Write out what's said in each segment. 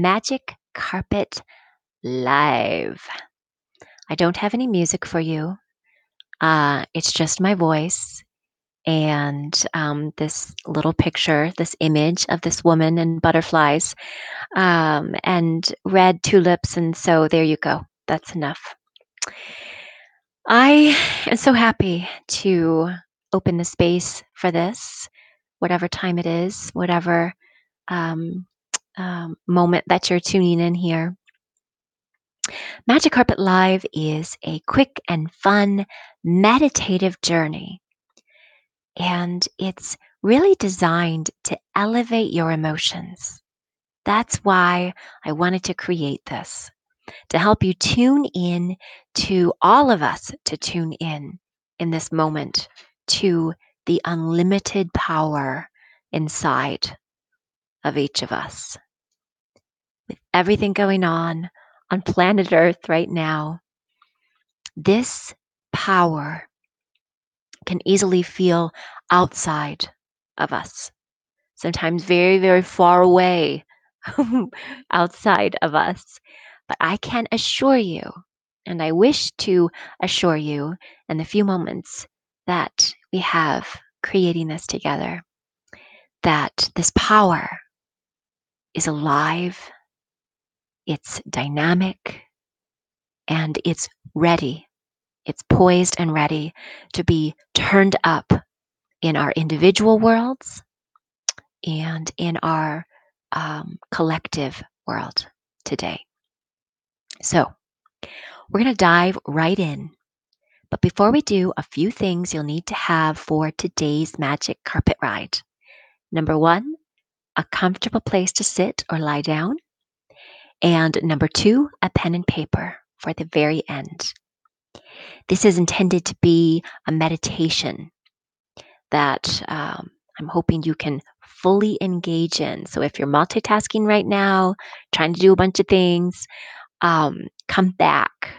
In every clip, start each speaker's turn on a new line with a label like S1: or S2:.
S1: Magic Carpet Live. I don't have any music for you. Uh, it's just my voice and um, this little picture, this image of this woman and butterflies um, and red tulips. And so there you go. That's enough. I am so happy to open the space for this, whatever time it is, whatever um, um, moment that you're tuning in here. Magic Carpet Live is a quick and fun meditative journey, and it's really designed to elevate your emotions. That's why I wanted to create this to help you tune in to all of us to tune in in this moment to the unlimited power inside of each of us. Everything going on on planet Earth right now, this power can easily feel outside of us, sometimes very, very far away outside of us. But I can assure you, and I wish to assure you in the few moments that we have creating this together, that this power is alive, it's dynamic, and it's ready. It's poised and ready to be turned up in our individual worlds and in our um, collective world today. So, we're going to dive right in. But before we do, a few things you'll need to have for today's magic carpet ride. Number one, a comfortable place to sit or lie down. And number two, a pen and paper for the very end. This is intended to be a meditation that um, I'm hoping you can fully engage in. So if you're multitasking right now, trying to do a bunch of things, um, come back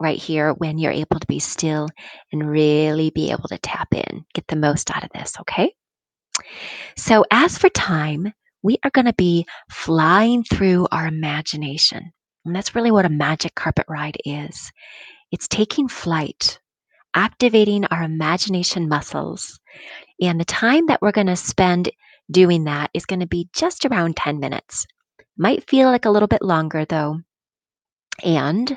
S1: right here when you're able to be still and really be able to tap in, get the most out of this, okay? So, as for time, we are going to be flying through our imagination. And that's really what a magic carpet ride is it's taking flight, activating our imagination muscles. And the time that we're going to spend doing that is going to be just around 10 minutes. Might feel like a little bit longer though. And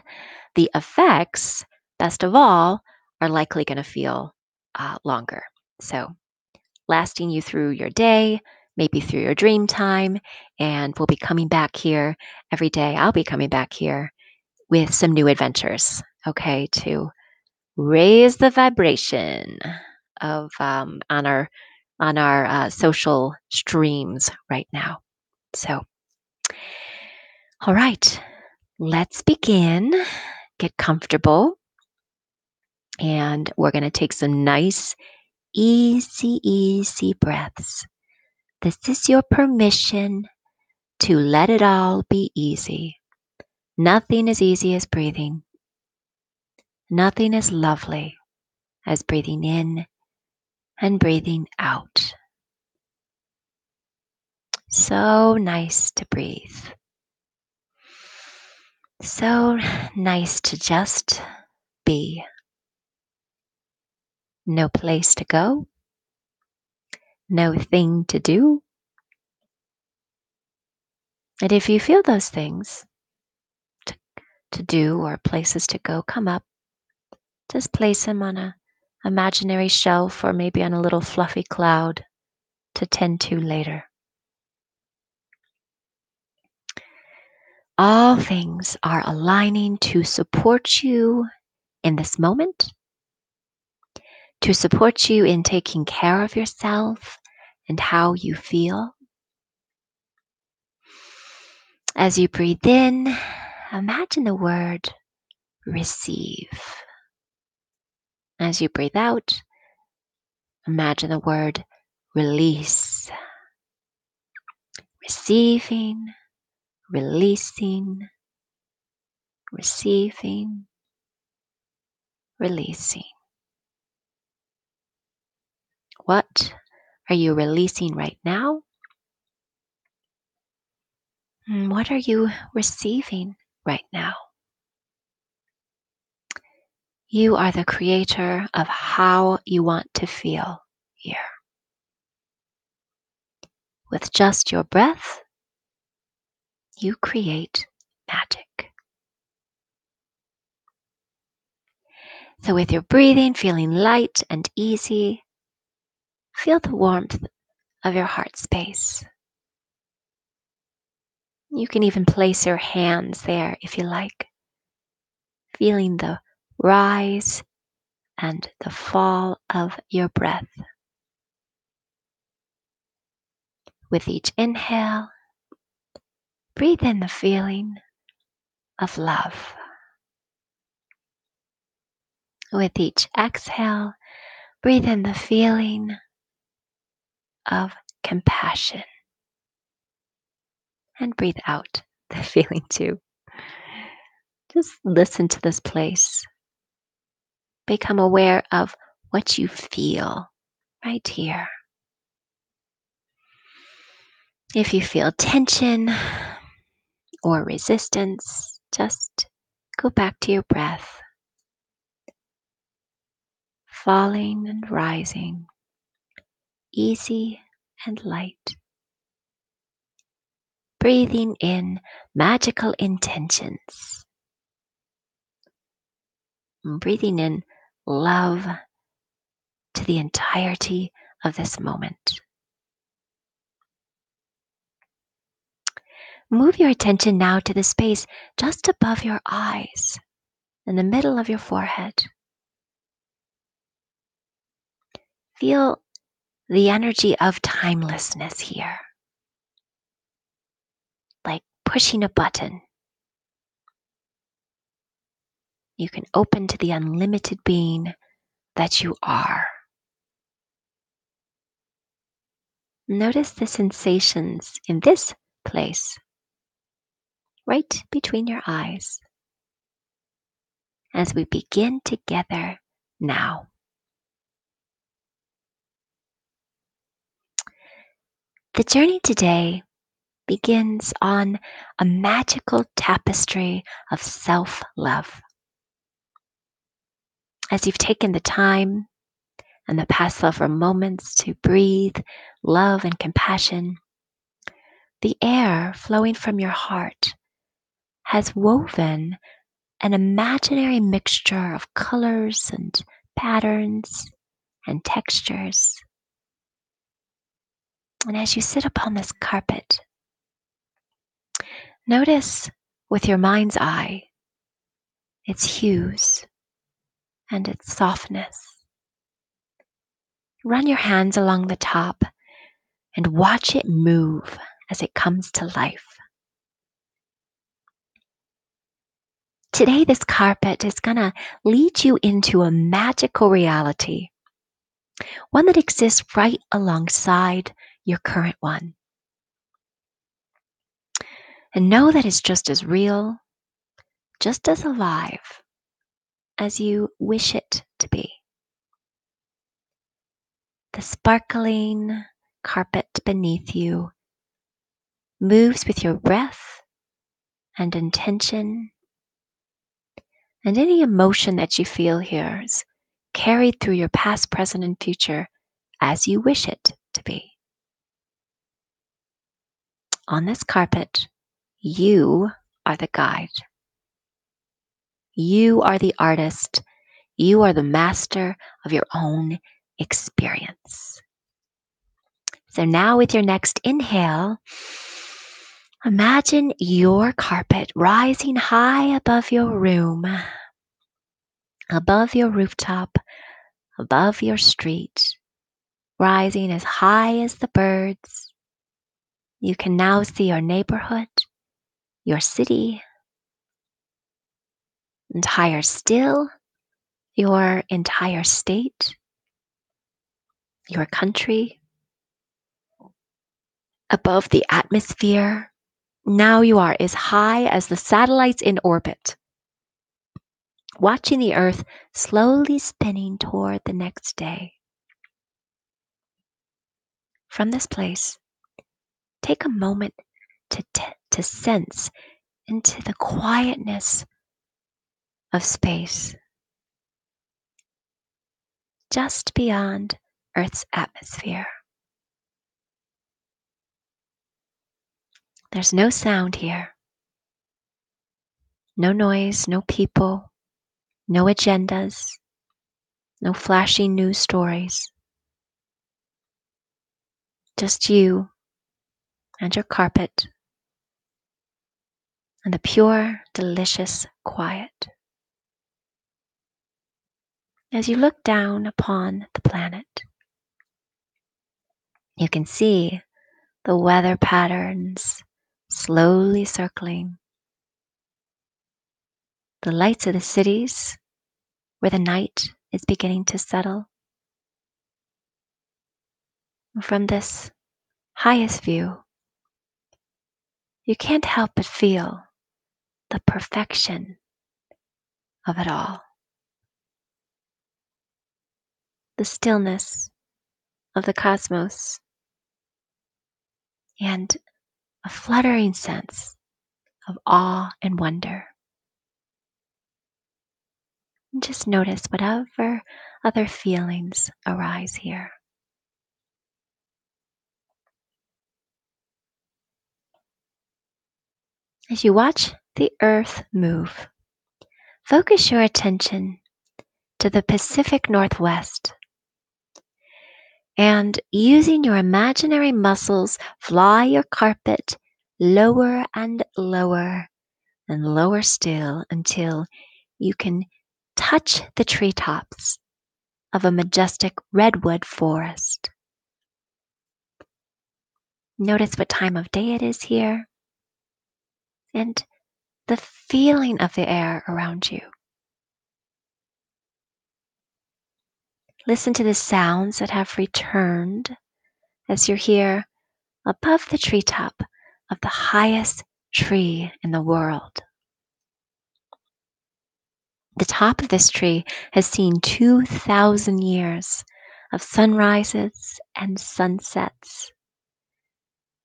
S1: the effects, best of all, are likely going to feel uh, longer. So, lasting you through your day, maybe through your dream time, and we'll be coming back here every day. I'll be coming back here with some new adventures, okay, to raise the vibration of um, on our on our uh, social streams right now. So, all right, let's begin. Get comfortable, and we're going to take some nice, easy, easy breaths. This is your permission to let it all be easy. Nothing is easy as breathing. Nothing is lovely as breathing in and breathing out. So nice to breathe. So nice to just be. No place to go, no thing to do. And if you feel those things to, to do or places to go come up, just place them on a imaginary shelf or maybe on a little fluffy cloud to tend to later. All things are aligning to support you in this moment, to support you in taking care of yourself and how you feel. As you breathe in, imagine the word receive. As you breathe out, imagine the word release. Receiving, releasing, receiving, releasing. What are you releasing right now? And what are you receiving right now? You are the creator of how you want to feel here. With just your breath, you create magic. So, with your breathing feeling light and easy, feel the warmth of your heart space. You can even place your hands there if you like, feeling the rise and the fall of your breath. With each inhale, breathe in the feeling of love. With each exhale, breathe in the feeling of compassion. And breathe out the feeling too. Just listen to this place. Become aware of what you feel right here. If you feel tension or resistance, just go back to your breath, falling and rising, easy and light. Breathing in magical intentions. Breathing in love to the entirety of this moment. Move your attention now to the space just above your eyes, in the middle of your forehead. Feel the energy of timelessness here, like pushing a button. You can open to the unlimited being that you are. Notice the sensations in this place, right between your eyes, as we begin together now. The journey today begins on a magical tapestry of self love. As you've taken the time and the past several moments to breathe love and compassion, the air flowing from your heart has woven an imaginary mixture of colors and patterns and textures. And as you sit upon this carpet, notice with your mind's eye its hues and its softness. Run your hands along the top and watch it move as it comes to life. Today, this carpet is going to lead you into a magical reality, one that exists right alongside your current one. And know that it's just as real, just as alive as you wish it to be. The sparkling carpet beneath you moves with your breath and intention, and any emotion that you feel here is carried through your past, present, and future as you wish it to be. On this carpet, you are the guide. You are the artist. You are the master of your own experience. So now, with your next inhale, imagine your carpet rising high above your room, above your rooftop, above your street, rising as high as the birds. You can now see your neighborhood, your city, and higher still, your entire state, your country, above the atmosphere. Now you are as high as the satellites in orbit, watching the Earth slowly spinning toward the next day. From this place, take a moment to, t- to sense into the quietness of space just beyond Earth's atmosphere. There's no sound here, no noise, no people, no agendas, no flashy news stories. Just you and your carpet and the pure, delicious quiet. As you look down upon the planet, you can see the weather patterns slowly circling, the lights of the cities where the night is beginning to settle. From this highest view, you can't help but feel the perfection of it all. The stillness of the cosmos and a fluttering sense of awe and wonder. And just notice whatever other feelings arise here. As you watch the earth move, focus your attention to the Pacific Northwest and using your imaginary muscles, fly your carpet lower and lower and lower still until you can touch the treetops of a majestic redwood forest. Notice what time of day it is here and the feeling of the air around you. Listen to the sounds that have returned as you're here above the treetop of the highest tree in the world. The top of this tree has seen 2,000 years of sunrises and sunsets.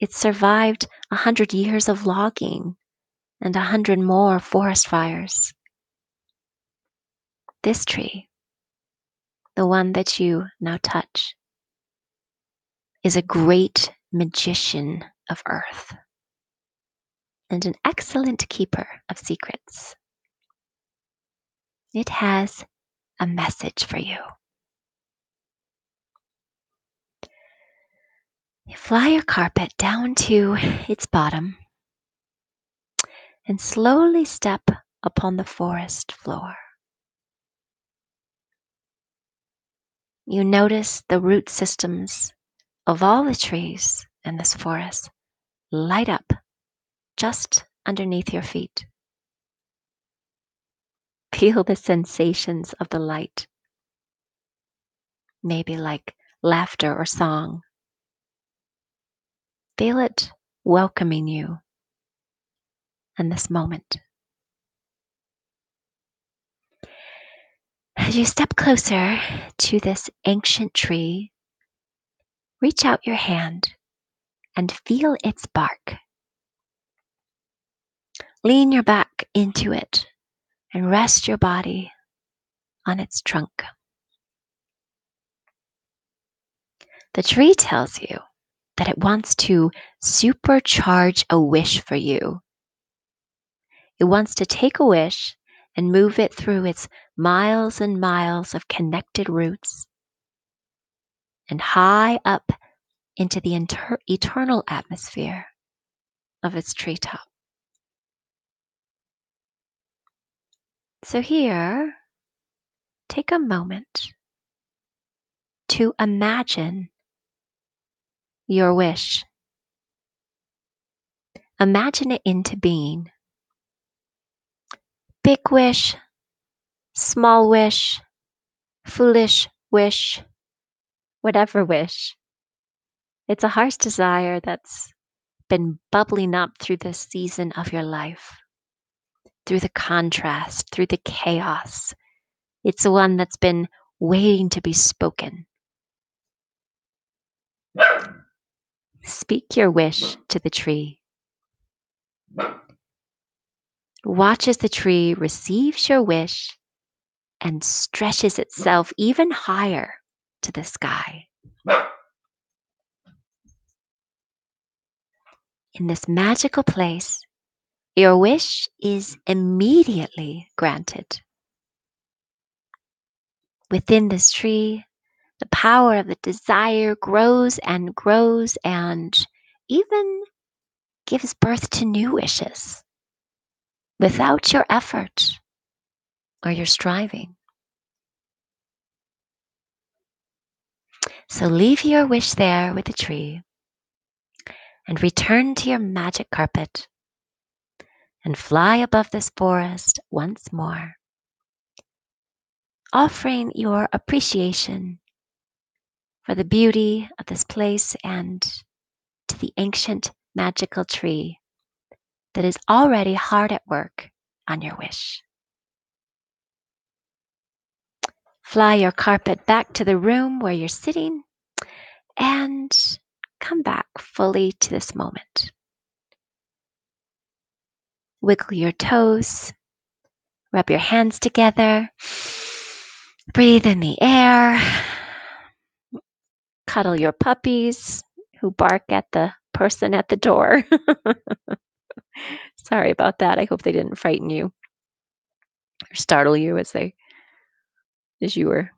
S1: It survived a hundred years of logging and a hundred more forest fires. This tree, the one that you now touch, is a great magician of earth and an excellent keeper of secrets. It has a message for you. You fly your carpet down to its bottom and slowly step upon the forest floor. You notice the root systems of all the trees in this forest light up just underneath your feet. Feel the sensations of the light, maybe like laughter or song. Feel it welcoming you in this moment. As you step closer to this ancient tree, reach out your hand and feel its bark. Lean your back into it and rest your body on its trunk. The tree tells you that it wants to supercharge a wish for you. It wants to take a wish and move it through its miles and miles of connected roots and high up into the inter- eternal atmosphere of its treetop. So, here, take a moment to imagine your wish. Imagine it into being. Big wish, small wish, foolish wish, whatever wish. It's a heart's desire that's been bubbling up through this season of your life, through the contrast, through the chaos. It's the one that's been waiting to be spoken. Speak your wish to the tree. Watch as the tree receives your wish and stretches itself even higher to the sky. In this magical place, your wish is immediately granted. Within this tree, the power of the desire grows and grows and even gives birth to new wishes without your effort or your striving. So leave your wish there with the tree and return to your magic carpet and fly above this forest once more, offering your appreciation for the beauty of this place and to the ancient magical tree that is already hard at work on your wish. Fly your carpet back to the room where you're sitting and come back fully to this moment. Wiggle your toes, rub your hands together, breathe in the air, cuddle your puppies who bark at the person at the door. Sorry about that. I hope they didn't frighten you or startle you as they as you were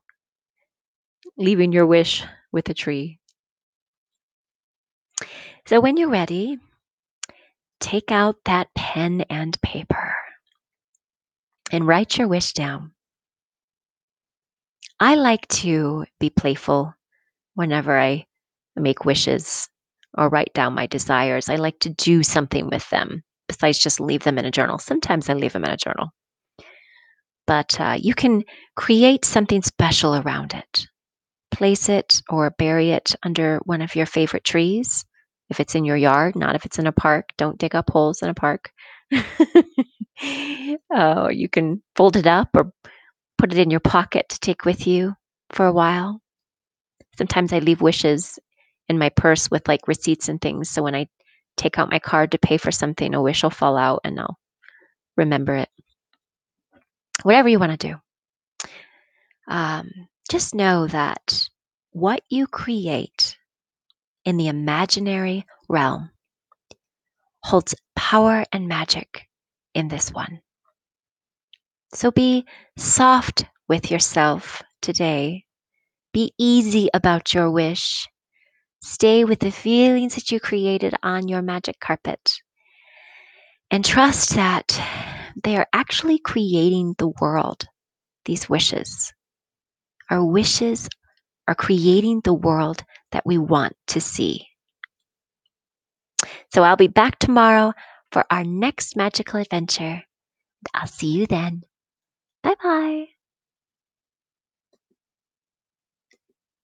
S1: leaving your wish with a tree. So when you're ready, take out that pen and paper and write your wish down. I like to be playful whenever I make wishes or write down my desires. I like to do something with them besides just leave them in a journal. Sometimes I leave them in a journal. But uh, you can create something special around it. Place it or bury it under one of your favorite trees. If it's in your yard, not if it's in a park. Don't dig up holes in a park. oh, you can fold it up or put it in your pocket to take with you for a while. Sometimes I leave wishes in my purse with like receipts and things. So when I take out my card to pay for something, a wish will fall out and I'll remember it. Whatever you want to do. Um, just know that what you create in the imaginary realm holds power and magic in this one. So be soft with yourself today. Be easy about your wish. Stay with the feelings that you created on your magic carpet. And trust that they are actually creating the world, these wishes. Our wishes are creating the world that we want to see. So I'll be back tomorrow for our next magical adventure. I'll see you then. Bye bye.